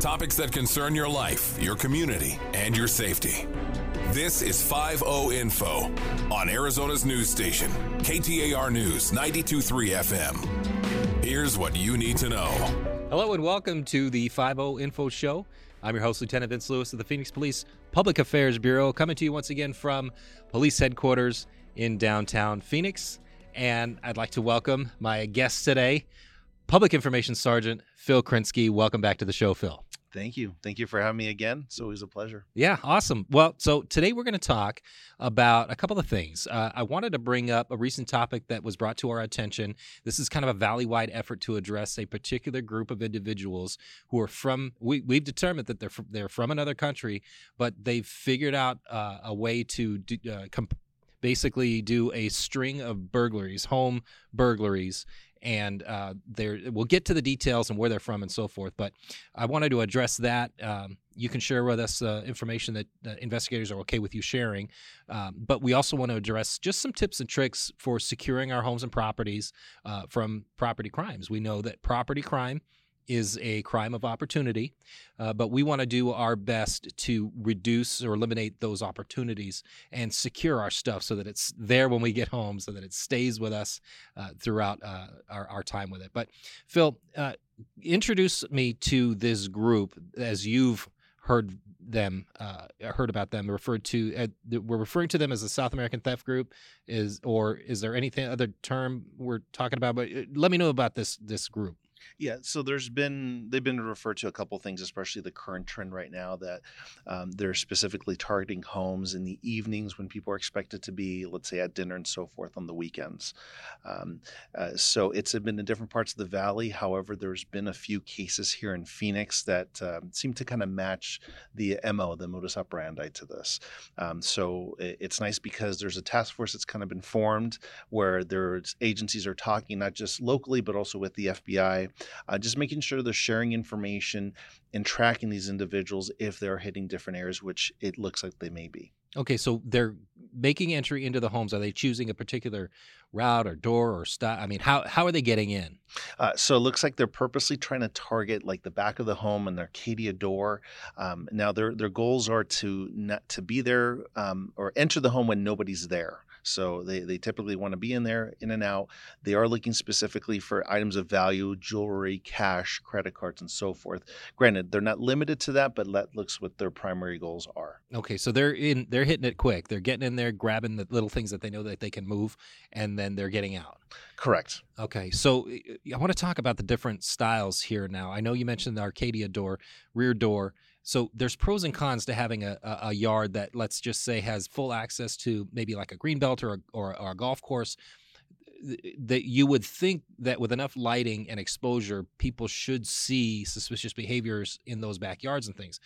Topics that concern your life, your community, and your safety. This is 5 Info on Arizona's news station, KTAR News 923 FM. Here's what you need to know. Hello and welcome to the 5 Info Show. I'm your host, Lieutenant Vince Lewis of the Phoenix Police Public Affairs Bureau, coming to you once again from police headquarters in downtown Phoenix. And I'd like to welcome my guest today, Public Information Sergeant Phil Krynsky. Welcome back to the show, Phil. Thank you. Thank you for having me again. It's always a pleasure. Yeah, awesome. Well, so today we're going to talk about a couple of things. Uh, I wanted to bring up a recent topic that was brought to our attention. This is kind of a valley wide effort to address a particular group of individuals who are from, we, we've determined that they're from, they're from another country, but they've figured out uh, a way to do, uh, comp- basically do a string of burglaries, home burglaries, and uh, there we'll get to the details and where they're from and so forth. But I wanted to address that. Um, you can share with us uh, information that uh, investigators are okay with you sharing, um, but we also want to address just some tips and tricks for securing our homes and properties uh, from property crimes. We know that property crime is a crime of opportunity, uh, but we want to do our best to reduce or eliminate those opportunities and secure our stuff so that it's there when we get home, so that it stays with us uh, throughout uh, our, our, time with it. But Phil, uh, introduce me to this group as you've heard them uh, heard about them referred to uh, we're referring to them as a south american theft group. Is or is there anything other term we're talking about? But let me know about this this group yeah, so there's been they've been referred to a couple things, especially the current trend right now that um, they're specifically targeting homes in the evenings when people are expected to be, let's say, at dinner and so forth on the weekends. Um, uh, so it's been in different parts of the valley. However, there's been a few cases here in Phoenix that um, seem to kind of match the mo, the modus operandi to this. Um, so it's nice because there's a task force that's kind of been formed where there's agencies are talking not just locally but also with the FBI uh, just making sure they're sharing information and tracking these individuals if they're hitting different areas, which it looks like they may be. Okay, so they're making entry into the homes. Are they choosing a particular route or door or style? I mean, how how are they getting in? Uh, so it looks like they're purposely trying to target like the back of the home and the Arcadia door. Um, now their their goals are to not to be there um, or enter the home when nobody's there. So they, they typically want to be in there, in and out. They are looking specifically for items of value, jewelry, cash, credit cards, and so forth. Granted, they're not limited to that, but that looks what their primary goals are. Okay, so they're in they're hitting it quick. They're getting in there, grabbing the little things that they know that they can move, and then they're getting out. Correct. Okay, so I want to talk about the different styles here now. I know you mentioned the Arcadia door, rear door. So there's pros and cons to having a, a, yard that let's just say has full access to maybe like a green belt or a, or, or a golf course that you would think that with enough lighting and exposure, people should see suspicious behaviors in those backyards and things.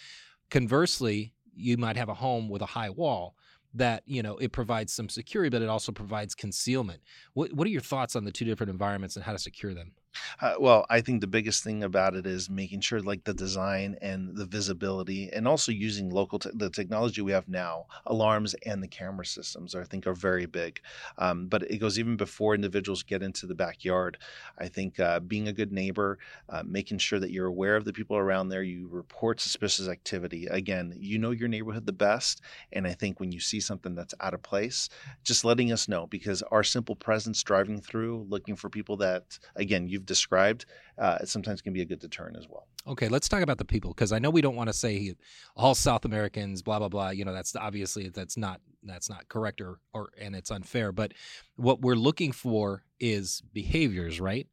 Conversely, you might have a home with a high wall that you know it provides some security, but it also provides concealment. What what are your thoughts on the two different environments and how to secure them? Uh, well, I think the biggest thing about it is making sure like the design and the visibility, and also using local te- the technology we have now, alarms and the camera systems, I think are very big. Um, but it goes even before individuals get into the backyard. I think uh, being a good neighbor, uh, making sure that you're aware of the people around there, you report suspicious activity. Again, you know your neighborhood the best, and I think when you see something that's out of place, just letting us know because our simple presence driving through, looking for people that again you've you've described, uh, sometimes can be a good deterrent as well. Okay, let's talk about the people because I know we don't want to say all South Americans, blah blah blah. You know, that's obviously that's not that's not correct or or and it's unfair. But what we're looking for is behaviors, right?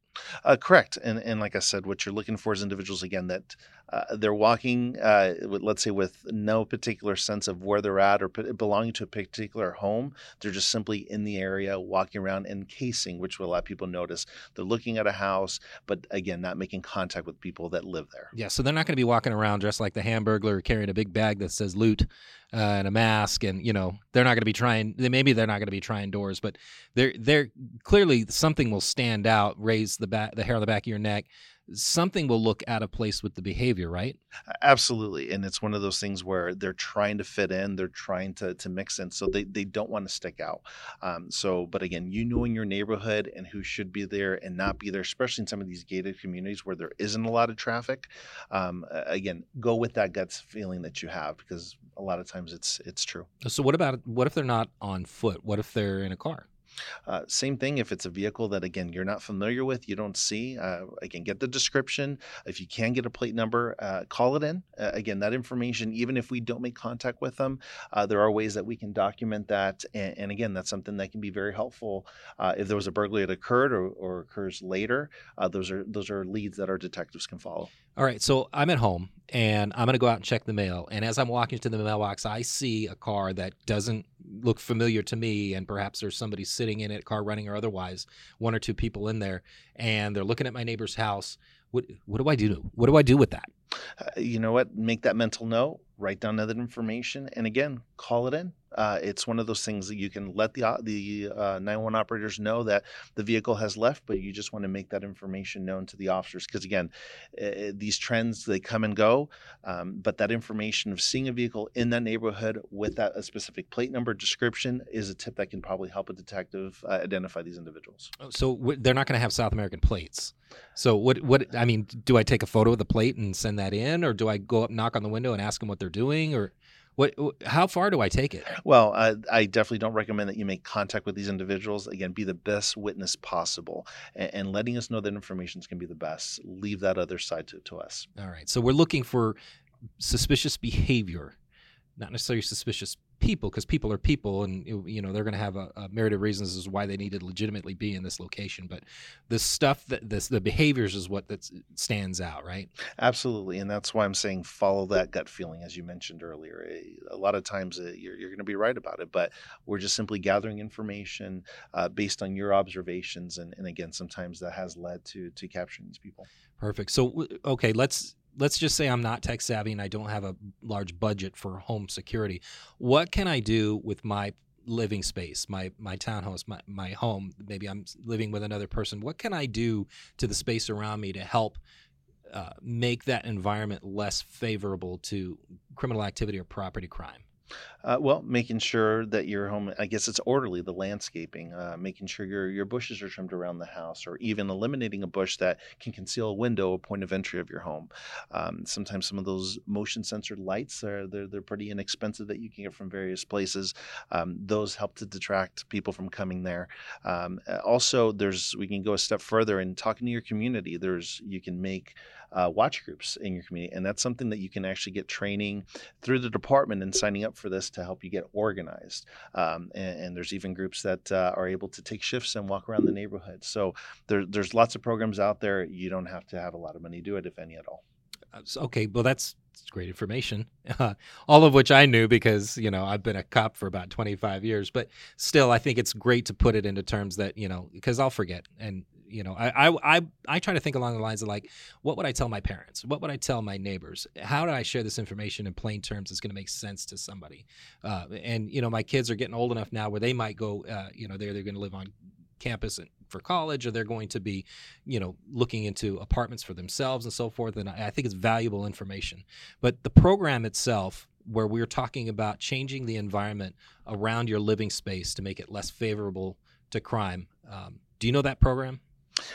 Uh, correct, and and like I said, what you're looking for is individuals again that uh, they're walking, uh, with, let's say, with no particular sense of where they're at or p- belonging to a particular home. They're just simply in the area, walking around, encasing, which will let people notice they're looking at a house, but again, not making contact with people that live there. Yeah, so they're not going to be walking around dressed like the Hamburglar, carrying a big bag that says loot uh, and a mask, and you know they're not going to be trying. Maybe they're not going to be trying doors, but they're they're clearly something will stand out, raise the back, the hair on the back of your neck something will look out of place with the behavior, right? Absolutely. And it's one of those things where they're trying to fit in, they're trying to, to mix in. So they, they don't want to stick out. Um, so, but again, you knowing your neighborhood and who should be there and not be there, especially in some of these gated communities where there isn't a lot of traffic. Um, again, go with that gut feeling that you have because a lot of times it's it's true. So what about what if they're not on foot? What if they're in a car? Uh, same thing if it's a vehicle that again you're not familiar with, you don't see. Uh, again, get the description. If you can get a plate number, uh, call it in. Uh, again, that information, even if we don't make contact with them, uh, there are ways that we can document that. And, and again, that's something that can be very helpful. Uh, if there was a burglary that occurred or, or occurs later, those are those are leads that our detectives can follow. All right, so I'm at home and I'm going to go out and check the mail. And as I'm walking to the mailbox, I see a car that doesn't look familiar to me, and perhaps there's somebody sitting in it, car running or otherwise, one or two people in there, and they're looking at my neighbor's house. What what do I do? What do I do with that? Uh, you know what? Make that mental note. Write down that information, and again, call it in. Uh, it's one of those things that you can let the the uh, 911 operators know that the vehicle has left, but you just want to make that information known to the officers because again, uh, these trends they come and go, um, but that information of seeing a vehicle in that neighborhood with that a specific plate number description is a tip that can probably help a detective uh, identify these individuals. Oh, so w- they're not going to have South American plates. So what? What? I mean, do I take a photo of the plate and send that in, or do I go up, knock on the window, and ask them what they're doing, or? What? How far do I take it? Well, uh, I definitely don't recommend that you make contact with these individuals. Again, be the best witness possible, and, and letting us know that information is going to be the best. Leave that other side to, to us. All right. So we're looking for suspicious behavior, not necessarily suspicious people because people are people and you know they're going to have a, a myriad of reasons as why they need to legitimately be in this location but the stuff that this the behaviors is what that stands out right? Absolutely and that's why i'm saying follow that gut feeling as you mentioned earlier. Eh, a lot of times uh, you're, you're going to be right about it but we're just simply gathering information uh, based on your observations and, and again sometimes that has led to to capturing these people. Perfect. So okay let's let's just say I'm not tech savvy and I don't have a large budget for home security. What can I do with my living space, my my townhouse, my my home? Maybe I'm living with another person. What can I do to the space around me to help uh, make that environment less favorable to criminal activity or property crime? Uh, well, making sure that your home, I guess it's orderly, the landscaping, uh, making sure your, your bushes are trimmed around the house, or even eliminating a bush that can conceal a window, a point of entry of your home. Um, sometimes some of those motion sensor lights are they're, they're pretty inexpensive that you can get from various places. Um, those help to detract people from coming there. Um, also, there's we can go a step further and talking to your community. There's you can make uh, watch groups in your community. And that's something that you can actually get training through the department and signing up for this to help you get organized. Um, and, and, there's even groups that uh, are able to take shifts and walk around the neighborhood. So there, there's lots of programs out there. You don't have to have a lot of money to do it, if any at all. Uh, okay, well, that's great information. All of which I knew because you know I've been a cop for about 25 years. But still, I think it's great to put it into terms that you know because I'll forget, and you know I, I i i try to think along the lines of like what would i tell my parents what would i tell my neighbors how do i share this information in plain terms that's going to make sense to somebody uh, and you know my kids are getting old enough now where they might go uh, you know they're, they're going to live on campus for college or they're going to be you know looking into apartments for themselves and so forth and I, I think it's valuable information. But the program itself where we're talking about changing the environment around your living space to make it less favorable to crime um, do you know that program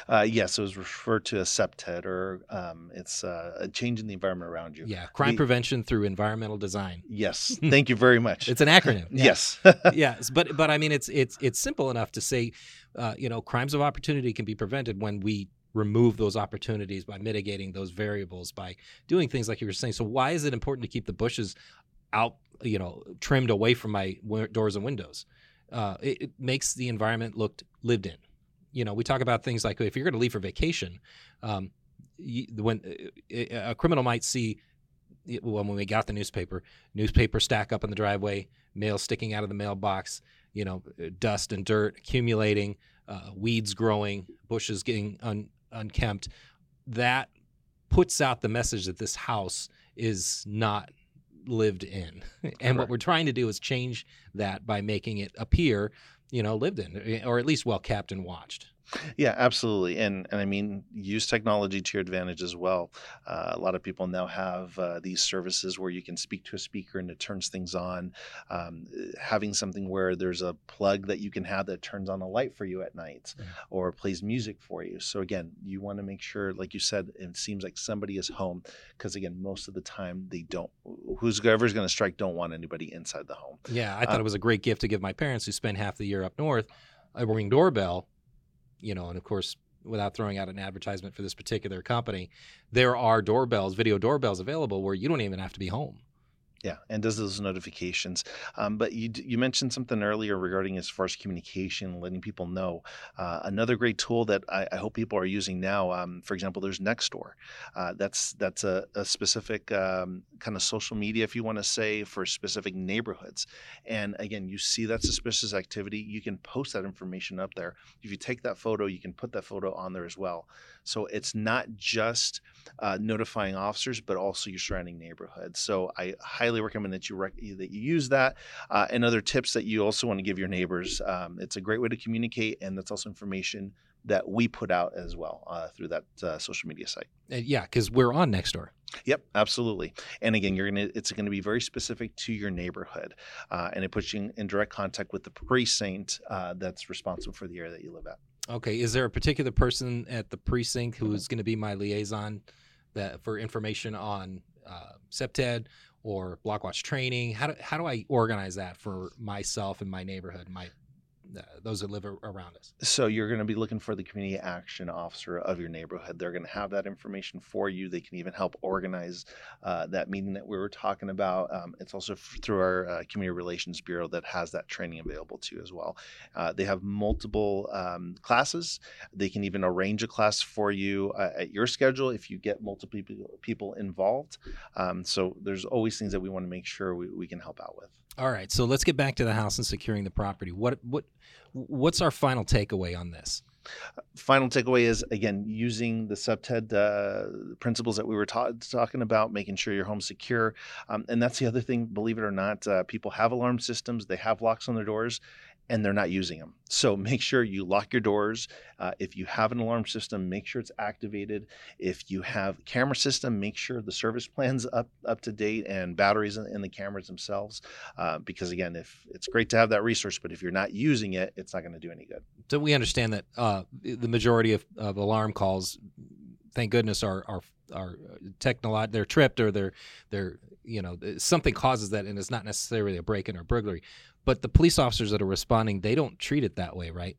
uh, yes, it was referred to as CPTED, or um, it's uh, changing the environment around you. Yeah, crime prevention through environmental design. Yes, thank you very much. it's an acronym. yes, yes, but but I mean, it's it's it's simple enough to say, uh, you know, crimes of opportunity can be prevented when we remove those opportunities by mitigating those variables by doing things like you were saying. So why is it important to keep the bushes out, you know, trimmed away from my doors and windows? Uh, it, it makes the environment look lived in you know, we talk about things like if you're going to leave for vacation, um, when uh, a criminal might see well, when we got the newspaper, newspaper stack up in the driveway, mail sticking out of the mailbox, you know, uh, dust and dirt accumulating, uh, weeds growing, bushes getting un- unkempt. That puts out the message that this house is not lived in. and Correct. what we're trying to do is change that by making it appear you know, lived in, eh, or at least well kept and watched. Yeah, absolutely, and and I mean use technology to your advantage as well. Uh, a lot of people now have uh, these services where you can speak to a speaker and it turns things on. Um, having something where there's a plug that you can have that turns on a light for you at night, yeah. or plays music for you. So again, you want to make sure, like you said, it seems like somebody is home because again, most of the time they don't. Who's whoever's going to strike don't want anybody inside the home. Yeah, I thought um, it was a great gift to give my parents who spend half the year up north a ring doorbell you know, and of course, without throwing out an advertisement for this particular company, there are doorbells, video doorbells available where you don't even have to be home. Yeah, and does those notifications. Um, but you you mentioned something earlier regarding as far as communication, letting people know. Uh, another great tool that I, I, hope people are using now. Um, for example, there's Nextdoor. Uh, that's that's a, a specific um, kind of social media, if you want to say, for specific neighborhoods. And again, you see that suspicious activity, you can post that information up there. If you take that photo, you can put that photo on there as well. So it's not just uh, notifying officers, but also your surrounding neighborhood. So I highly recommend that you rec- that you use that. Uh, and other tips that you also want to give your neighbors. Um, it's a great way to communicate, and that's also information that we put out as well uh, through that uh, social media site. Yeah, because we're on Nextdoor. Yep, absolutely. And again, you're gonna it's going to be very specific to your neighborhood, uh, and it puts you in direct contact with the precinct uh, that's responsible for the area that you live at. Okay, is there a particular person at the precinct who is going to be my liaison that for information on uh, CPTED or Blockwatch training? How do, how do I organize that for myself and my neighborhood, my those that live around us. So you're going to be looking for the community action officer of your neighborhood. They're going to have that information for you. They can even help organize uh, that meeting that we were talking about. Um, it's also f- through our uh, community relations bureau that has that training available to you as well. Uh, they have multiple um, classes. They can even arrange a class for you uh, at your schedule if you get multiple people involved. Um, so there's always things that we want to make sure we, we can help out with. All right, so let's get back to the house and securing the property. What what what's our final takeaway on this? Final takeaway is again using the CPTED uh, principles that we were ta- talking about, making sure your home's secure, um, and that's the other thing. Believe it or not, uh, people have alarm systems, they have locks on their doors, and they're not using them. So make sure you lock your doors. Uh, if you have an alarm system, make sure it's activated. If you have camera system, make sure the service plan's up up to date and batteries in, in the cameras themselves. Uh, because again, if it's great to have that resource, but if you're not using it, it's not going to do any good. So we understand that uh, the majority of, of alarm calls, thank goodness, are are are technological. They're tripped or they're they're you know something causes that, and it's not necessarily a break-in or burglary. But the police officers that are responding, they don't treat it that way, right?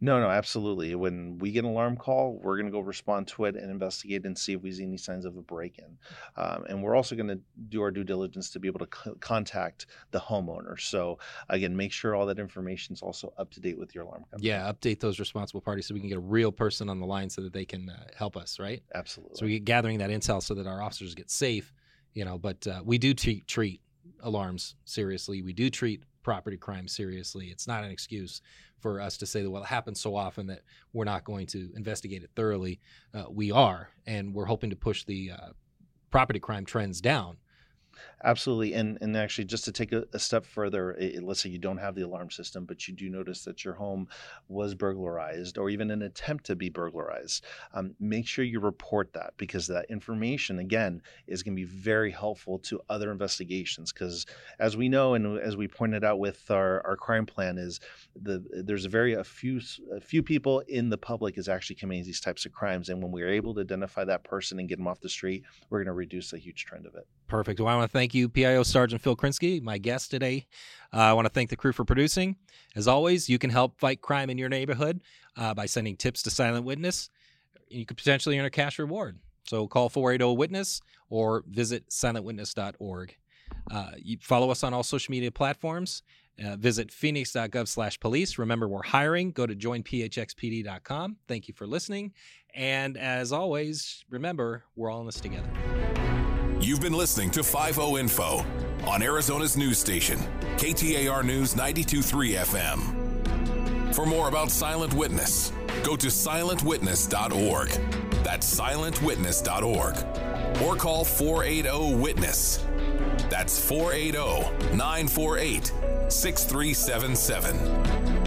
No, no, absolutely. When we get an alarm call, we're going to go respond to it and investigate and see if we see any signs of a break in. Um, and we're also going to do our due diligence to be able to c- contact the homeowner. So, again, make sure all that information is also up to date with your alarm company. Yeah, update those responsible parties so we can get a real person on the line so that they can uh, help us, right? Absolutely. So we get gathering that intel so that our officers get safe, you know, but uh, we do treat, treat alarms seriously. We do treat property crime seriously. It's not an excuse for us to say that well it happens so often that we're not going to investigate it thoroughly. Uh, we are, and we're hoping to push the uh, property crime trends down Absolutely, and and actually, just to take a, a step further, it, let's say you don't have the alarm system, but you do notice that your home was burglarized, or even an attempt to be burglarized. Um, make sure you report that because that information, again, is going to be very helpful to other investigations. Because as we know, and as we pointed out with our, our crime plan, is the there's a very a few a few people in the public is actually committing these types of crimes, and when we are able to identify that person and get them off the street, we're going to reduce a huge trend of it. Perfect. Well, I want to thank you, PIO Sergeant Phil Krynsky, my guest today. Uh, I want to thank the crew for producing. As always, you can help fight crime in your neighborhood uh, by sending tips to Silent Witness. You could potentially earn a cash reward. So call 480 Witness or visit silentwitness.org. Uh, you follow us on all social media platforms. Uh, visit phoenix.gov slash police. Remember, we're hiring. Go to joinphxpd.com. Thank you for listening. And as always, remember, we're all in this together. You've been listening to 50 Info on Arizona's news station, KTAR News 923 FM. For more about Silent Witness, go to silentwitness.org. That's silentwitness.org. Or call 480 Witness. That's 480 948 6377.